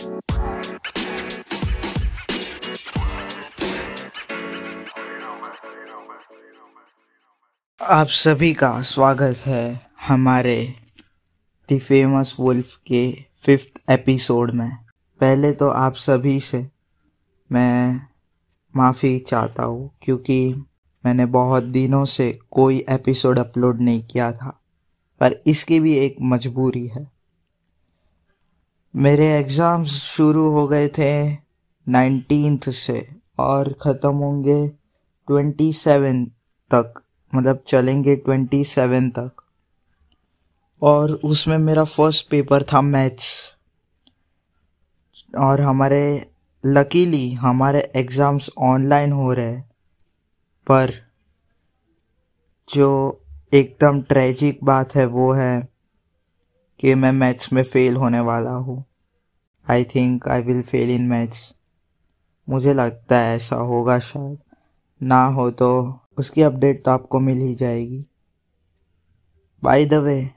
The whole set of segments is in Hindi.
आप सभी का स्वागत है हमारे द फ़ेमस वुल्फ के फिफ्थ एपिसोड में। पहले तो आप सभी से मैं माफ़ी चाहता हूँ क्योंकि मैंने बहुत दिनों से कोई एपिसोड अपलोड नहीं किया था, पर इसकी भी एक मजबूरी है। मेरे एग्ज़ाम्स शुरू हो गए थे नाइनटीन्थ से और ख़त्म होंगे ट्वेंटी सेवन तक मतलब चलेंगे ट्वेंटी सेवन तक। और उसमें मेरा फ़र्स्ट पेपर था मैथ्स और हमारे लकीली हमारे एग्ज़ाम्स ऑनलाइन हो रहे पर जो एकदम ट्रेजिक बात है वो है कि मैं मैथ्स में फ़ेल होने वाला हूँ। I think I will fail in maths मुझे लगता है ऐसा होगा शायद। ना हो तो उसकी अपडेट तो आपको मिल ही जाएगी। बाय द वे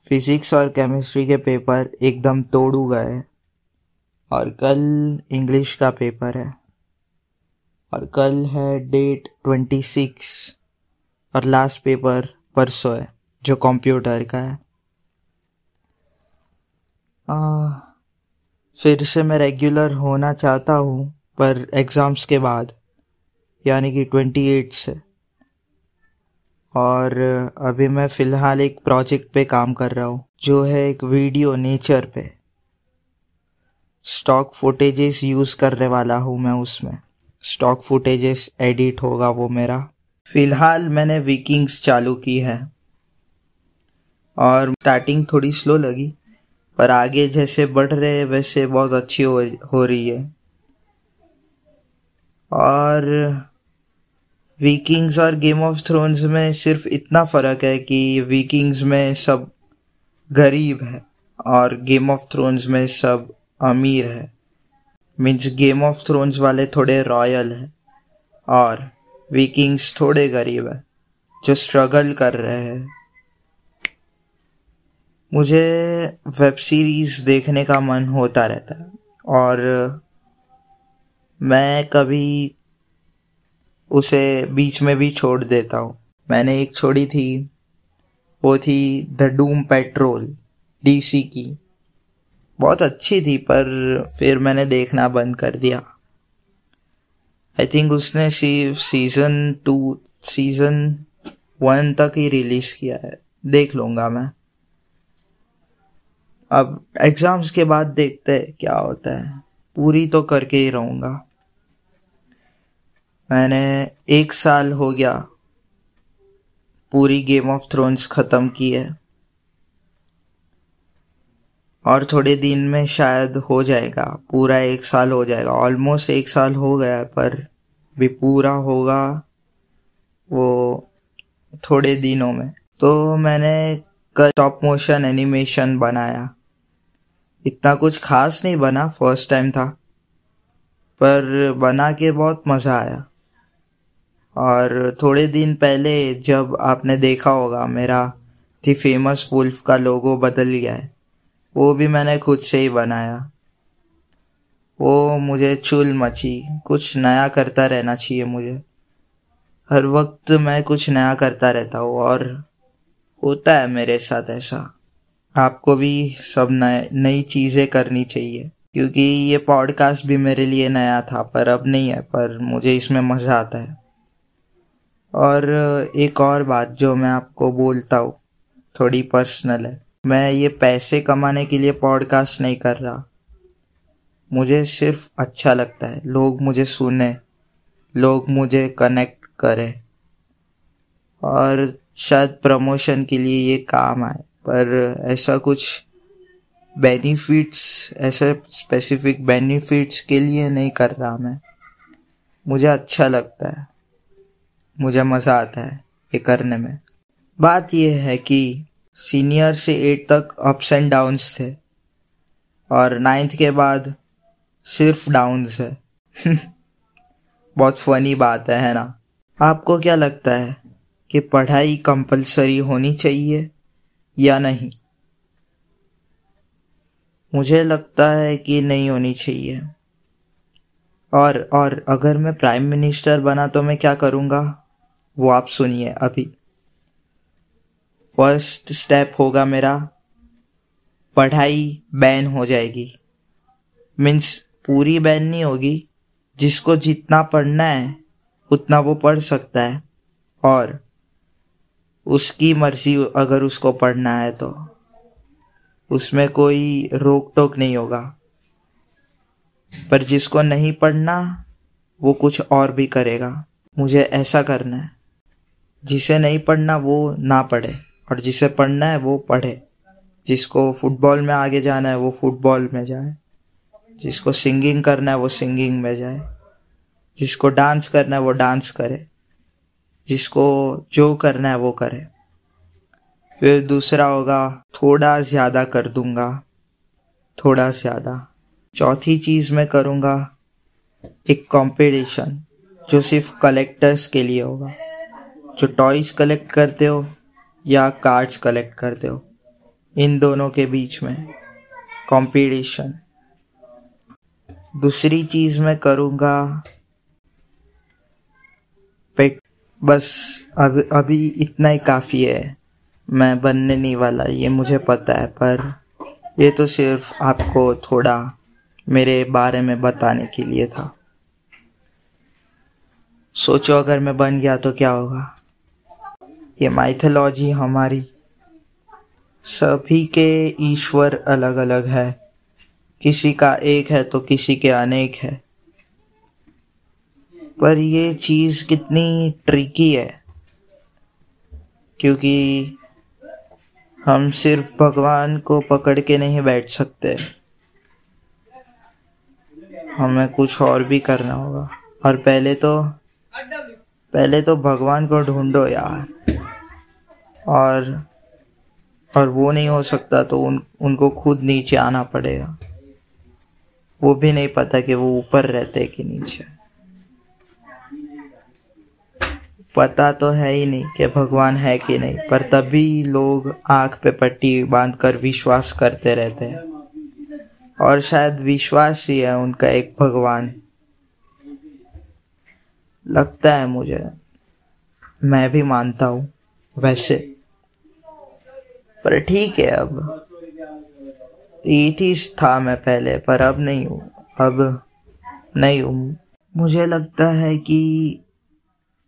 फिज़िक्स और केमिस्ट्री के पेपर एकदम तोड़ू गए और कल इंग्लिश का पेपर है। और कल है डेट ट्वेंटी सिक्स और लास्ट पेपर परसों है, जो कंप्यूटर का है। फिर से मैं रेगुलर होना चाहता हूँ, पर एग्ज़ाम्स के बाद, यानी कि ट्वेंटी एट से। और अभी मैं फ़िलहाल एक प्रोजेक्ट पे काम कर रहा हूँ, जो है एक वीडियो नेचर पे। स्टॉक फुटेजेस यूज़ करने वाला हूँ मैं उसमें। स्टॉक फुटेजेस एडिट होगा वो मेरा। फ़िलहाल मैंने वीकिंग्स चालू की है। और स्टार्टिंग थोड़ी स्लो लगी। पर आगे जैसे बढ़ रहे हैं वैसे बहुत अच्छी हो, हो रही है। और वीकिंग्स और गेम ऑफ़ थ्रोन्स में सिर्फ़ इतना फ़र्क है कि वीकिंग्स में सब गरीब है और गेम ऑफ़ थ्रोन्स में सब अमीर है। मीन्स गेम ऑफ़ थ्रोन्स वाले थोड़े रॉयल है और वीकिंग्स थोड़े गरीब है जो स्ट्रगल कर रहे हैं। मुझे वेब सीरीज़ देखने का मन होता रहता है। और मैं कभी उसे बीच में भी छोड़ देता हूँ। मैंने एक छोड़ी थी, वो थी द डूम पेट्रोल, डीसी की। बहुत अच्छी थी, पर फिर मैंने देखना बंद कर दिया। आई थिंक उसने सिर्फ़ सीज़न टू सीज़न वन तक ही रिलीज़ किया है। देख लूँगा मैं। अब एग्ज़ाम्स के बाद देखते हैं क्या होता है। पूरी तो करके ही रहूँगा। मैंने एक साल हो गया। पूरी गेम ऑफ़ थ्रोन्स ख़त्म की है। और थोड़े दिन में शायद हो जाएगा। पूरा एक साल हो जाएगा। ऑलमोस्ट एक साल हो गया पर भी पूरा होगा वो थोड़े दिनों में। तो मैंने कल टॉप मोशन एनिमेशन बनाया। इतना कुछ खास नहीं बना फ़र्स्ट टाइम था। पर बना के बहुत मज़ा आया। और थोड़े दिन पहले जब आपने देखा होगा, मेरा थी फ़ेमस वुल्फ का लोगो बदल गया है, वो भी मैंने खुद से ही बनाया। वो मुझे चुल मची। कुछ नया करता रहना चाहिए मुझे। हर वक्त मैं कुछ नया करता रहता हूँ और होता है मेरे साथ ऐसा। आपको भी सब नए, नई चीज़ें करनी चाहिए। क्योंकि ये पॉडकास्ट भी मेरे लिए नया था, पर अब नहीं है, पर मुझे इसमें मज़ा आता है। और एक और बात जो मैं आपको बोलता हूँ, थोड़ी पर्सनल है। मैं ये पैसे कमाने के लिए पॉडकास्ट नहीं कर रहा। मुझे सिर्फ़ अच्छा लगता है। लोग मुझे सुने, लोग मुझे कनेक्ट करें। और शायद प्रमोशन के लिए ये काम आए। पर ऐसा कुछ बेनिफिट्स ऐसे स्पेसिफिक बेनिफिट्स के लिए नहीं कर रहा मैं। मुझे अच्छा लगता है। मुझे मज़ा आता है ये करने में। बात यह है कि सीनियर से एट तक अप्स एंड डाउन्स थे और नाइन्थ के बाद सिर्फ़ डाउन्स है। बहुत फनी बात है है ना? आपको क्या लगता है कि पढ़ाई कंपलसरी होनी चाहिए? या नहीं। मुझे लगता है कि नहीं होनी चाहिए। और और अगर मैं प्राइम मिनिस्टर बना तो मैं क्या करूँगा? वो आप सुनिए अभी। फ़र्स्ट स्टेप होगा मेरा, पढ़ाई बैन हो जाएगी। मीन्स पूरी बैन नहीं होगी। जिसको जितना पढ़ना है, उतना वो पढ़ सकता है। और उसकी मर्ज़ी अगर उसको पढ़ना है तो। उसमें कोई रोक टोक नहीं होगा। पर जिसको नहीं पढ़ना, वो कुछ और भी करेगा। मुझे ऐसा करना है। जिसे नहीं पढ़ना, वो ना पढ़े। और जिसे पढ़ना है, वो पढ़े। जिसको फुटबॉल में आगे जाना है, वो फुटबॉल में जाए। जिसको सिंगिंग करना है, वो सिंगिंग में जाए। जिसको डांस करना है, वो डांस करे। जिसको जो करना है वो करे। फिर दूसरा होगा, थोड़ा ज़्यादा कर दूँगा, थोड़ा ज़्यादा। चौथी चीज़ मैं करूँगा, एक कंपटीशन जो सिर्फ़ कलेक्टर्स के लिए होगा। जो टॉयज कलेक्ट करते हो, या कार्ड्स कलेक्ट करते हो, इन दोनों के बीच में कंपटीशन दूसरी चीज़ मैं करूँगा बस अब, अभी इतना ही काफ़ी है। मैं बनने नहीं वाला, ये मुझे पता है, पर ये तो सिर्फ़ आपको थोड़ा मेरे बारे में बताने के लिए था। सोचो, अगर मैं बन गया तो क्या होगा? ये माइथोलॉजी हमारी सभी के ईश्वर अलग अलग है। किसी का एक है तो किसी के अनेक है। पर ये चीज़ कितनी ट्रिकी है। क्योंकि हम सिर्फ़ भगवान को पकड़ के नहीं बैठ सकते। हमें कुछ और भी करना होगा। और पहले तो पहले तो भगवान को ढूंढो यार। और और वो नहीं हो सकता तो उन, उनको खुद नीचे आना पड़ेगा। वो भी नहीं पता कि वो ऊपर रहते कि नीचे। पता तो है ही नहीं कि भगवान है कि नहीं, पर तभी लोग आँख पे पट्टी बांधकर विश्वास करते रहते हैं। और शायद विश्वास ही है उनका एक भगवान। लगता है मुझे, मैं भी मानता हूँ वैसे। पर ठीक है अब। एथीस्ट था मैं पहले, पर अब नहीं हूँ, अब नहीं हूँ। मुझे लगता है कि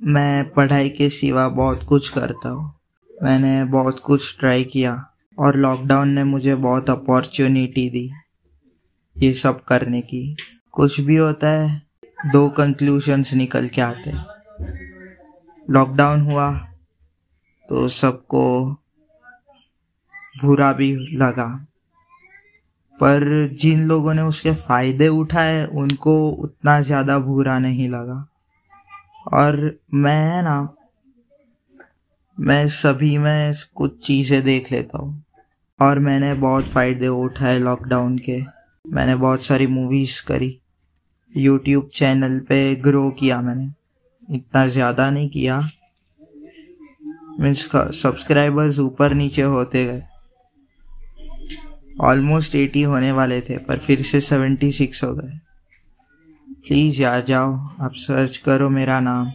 मैं पढ़ाई के सिवा बहुत कुछ करता हूँ। मैंने बहुत कुछ ट्राई किया और लॉकडाउन ने मुझे बहुत अपॉर्चुनिटी दी ये सब करने की। कुछ भी होता है, दो कंक्लूशंस निकल के आते लॉकडाउन हुआ तो सबको बुरा भी लगा। पर जिन लोगों ने उसके फ़ायदे उठाए, उनको उतना ज़्यादा बुरा नहीं लगा। और मैं ना, मैं सभी, में कुछ चीज़ें देख लेता हूँ। और मैंने बहुत फ़ायदे उठाए लॉकडाउन के। मैंने बहुत सारी मूवीज़ करी। यूट्यूब चैनल पे ग्रो किया मैंने। इतना ज़्यादा नहीं किया। मीन्स सब्सक्राइबर्स ऊपर नीचे होते गए। ऑलमोस्ट एटी होने वाले थे, पर फिर से सेवेंटी सिक्स हो गए। प्लीज़ यार जाओ आप सर्च करो मेरा नाम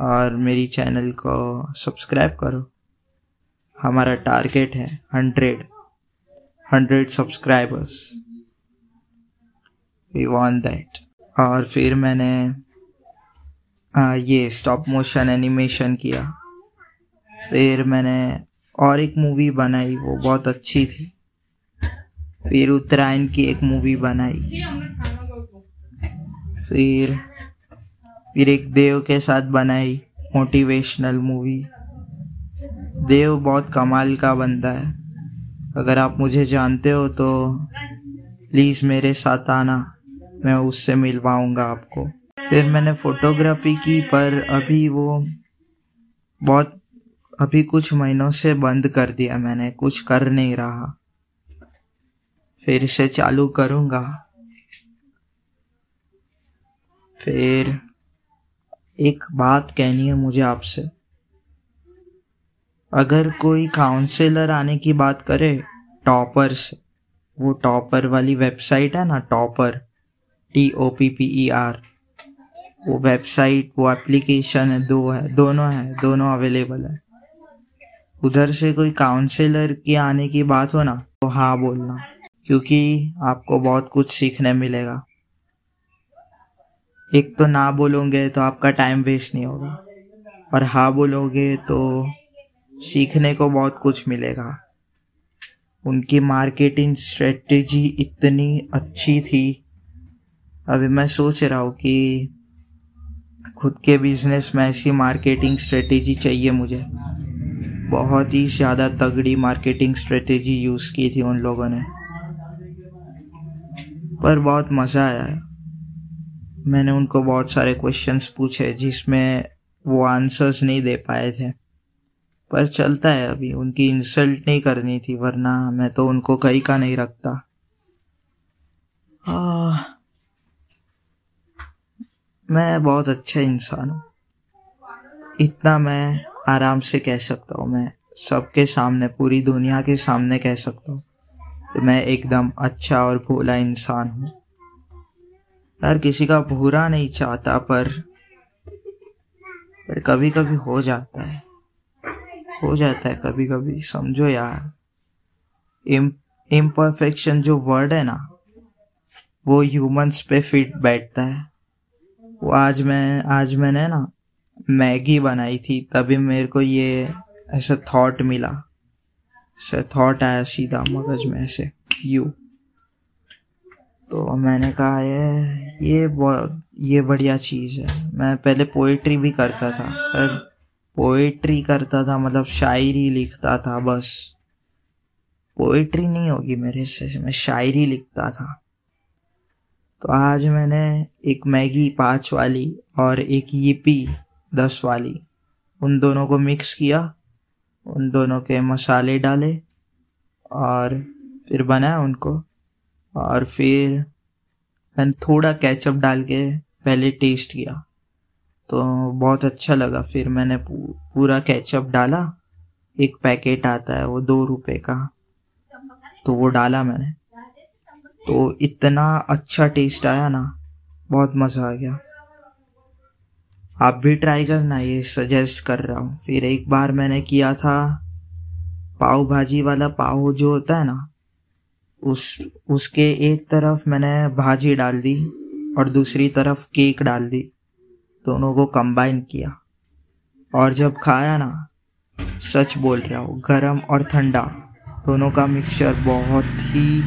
और मेरी चैनल को सब्सक्राइब करो। हमारा टारगेट है hundred hundred subscribers we want that और फिर मैंने आ, ये स्टॉप मोशन एनिमेशन किया। फिर मैंने और एक मूवी बनाई वो बहुत अच्छी थी। फिर उत्तरायण की एक मूवी बनाई। फिर फिर एक देव के साथ बनाई मोटिवेशनल मूवी देव बहुत कमाल का बंदा है। अगर आप मुझे जानते हो तो प्लीज़ मेरे साथ आना, मैं उससे मिलवाऊँगा आपको। फिर मैंने फोटोग्राफी की, पर अभी वो बहुत, अभी कुछ महीनों से बंद कर दिया मैंने, कुछ कर नहीं रहा। फिर से चालू करूँगा। फिर एक बात कहनी है मुझे आपसे। अगर कोई काउंसलर आने की बात करे टॉपर से वो टॉपर वाली वेबसाइट है ना topper T O P P E R वो वेबसाइट वो एप्लीकेशन है, दो है, दोनों है, दोनों अवेलेबल है। उधर से कोई काउंसलर की आने की बात हो ना तो हाँ बोलना, क्योंकि आपको बहुत कुछ सीखने मिलेगा। एक तो ना बोलोगे तो आपका टाइम वेस्ट नहीं होगा। और हाँ बोलोगे तो सीखने को बहुत कुछ मिलेगा। उनकी मार्केटिंग स्ट्रेटजी इतनी अच्छी थी। अभी मैं सोच रहा हूँ कि खुद के बिज़नेस में ऐसी मार्केटिंग स्ट्रेटेजी चाहिए मुझे। बहुत ही ज़्यादा तगड़ी मार्केटिंग स्ट्रेटेजी यूज़ की थी उन लोगों ने। पर बहुत मज़ा आया। मैंने उनको बहुत सारे क्वेश्चंस पूछे जिसमें वो आंसर्स नहीं दे पाए थे। पर चलता है अभी उनकी इंसल्ट नहीं करनी थी वरना मैं तो उनको कहीं का नहीं रखता। आ, मैं बहुत अच्छा इंसान हूँ। इतना मैं आराम से कह सकता हूँ मैं सबके सामने पूरी दुनिया के सामने कह सकता हूँ मैं एकदम अच्छा और भोला इंसान हूँ। यार किसी का बुरा नहीं चाहता, पर पर कभी कभी हो जाता है। हो जाता है कभी कभी समझो यार। इम्परफेक्शन जो वर्ड है ना, वो ह्यूमंस पे फिट बैठता है। वो आज मैं, आज मैंने ना, मैगी बनाई थी, तभी मेरे को ये ऐसा थॉट मिला। ऐसा थॉट आया सीधा मगज में, ऐसे यू तो मैंने कहा, ये ये ये बढ़िया चीज़ है। मैं पहले पोइट्री भी करता था, पर पोइट्री करता था मतलब शायरी लिखता था बस। पोइट्री नहीं होगी मेरे से, मैं शायरी लिखता था। तो आज मैंने एक मैगी पाँच वाली और एक यीपी दस वाली, उन दोनों को मिक्स किया, उन दोनों के मसाले डाले और फिर बनाया उनको। और फिर मैंने थोड़ा कैचअप डाल के पहले टेस्ट किया। तो बहुत अच्छा लगा। फिर मैंने पूरा केचप डाला। एक पैकेट आता है वो दो रुपए का। तो वो डाला मैंने। तो इतना अच्छा टेस्ट आया ना, बहुत मज़ा आ गया। आप भी ट्राई करना, ये सजेस्ट कर रहा हूँ। फिर एक बार मैंने किया था पाव भाजी वाला पाव जो होता है ना उस, उसके एक तरफ़ मैंने भाजी डाल दी और दूसरी तरफ़ केक डाल दी। दोनों को कंबाइन किया। और जब खाया ना, सच बोल रहा हूँ, गरम और ठंडा, दोनों का मिक्सचर बहुत ही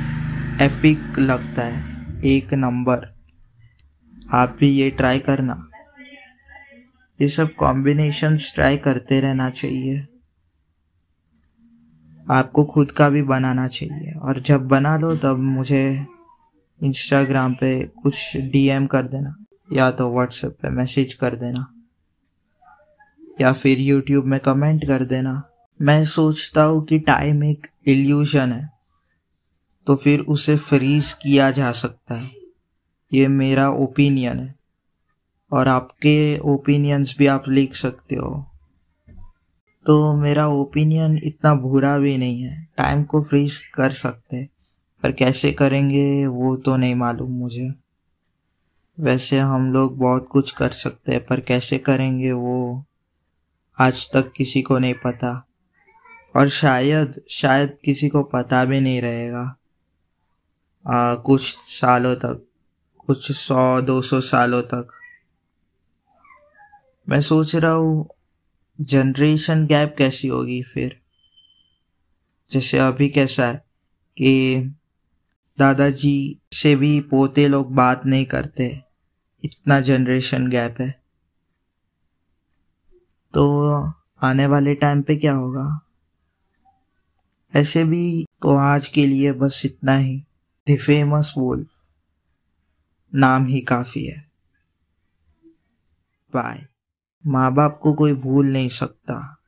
एपिक लगता है। एक नंबर आप भी ये ट्राई करना। ये सब कॉम्बिनेशंस ट्राई करते रहना चाहिए। आपको खुद का भी बनाना चाहिए। और जब बना लो, तब मुझे इंस्टाग्राम पे कुछ डीएम कर देना, या तो व्हाट्सएप पे मैसेज कर देना, या फिर यूट्यूब में कमेंट कर देना। मैं सोचता हूँ कि टाइम एक इल्यूशन है तो फिर उसे फ्रीज किया जा सकता है। ये मेरा ओपिनियन है। और आपके ओपिनियंस भी आप लिख सकते हो। तो मेरा ओपिनियन इतना बुरा भी नहीं है। टाइम को फ्रीज कर सकते पर कैसे करेंगे वो तो नहीं मालूम मुझे। वैसे हम लोग बहुत कुछ कर सकते हैं पर कैसे करेंगे वो आज तक किसी को नहीं पता। और शायद शायद किसी को पता भी नहीं रहेगा। आ, कुछ सालों तक कुछ सौ दो सौ सालों तक। मैं सोच रहा हूँ जनरेशन गैप कैसी होगी फिर? जैसे अभी कैसा है कि दादाजी से भी पोते लोग बात नहीं करते, इतना जनरेशन गैप है। तो आने वाले टाइम पे क्या होगा? ऐसे भी तो आज के लिए बस इतना ही। द फ़ेमस वोल्फ नाम ही काफ़ी है। बाय माँ बाप को कोई भूल नहीं सकता।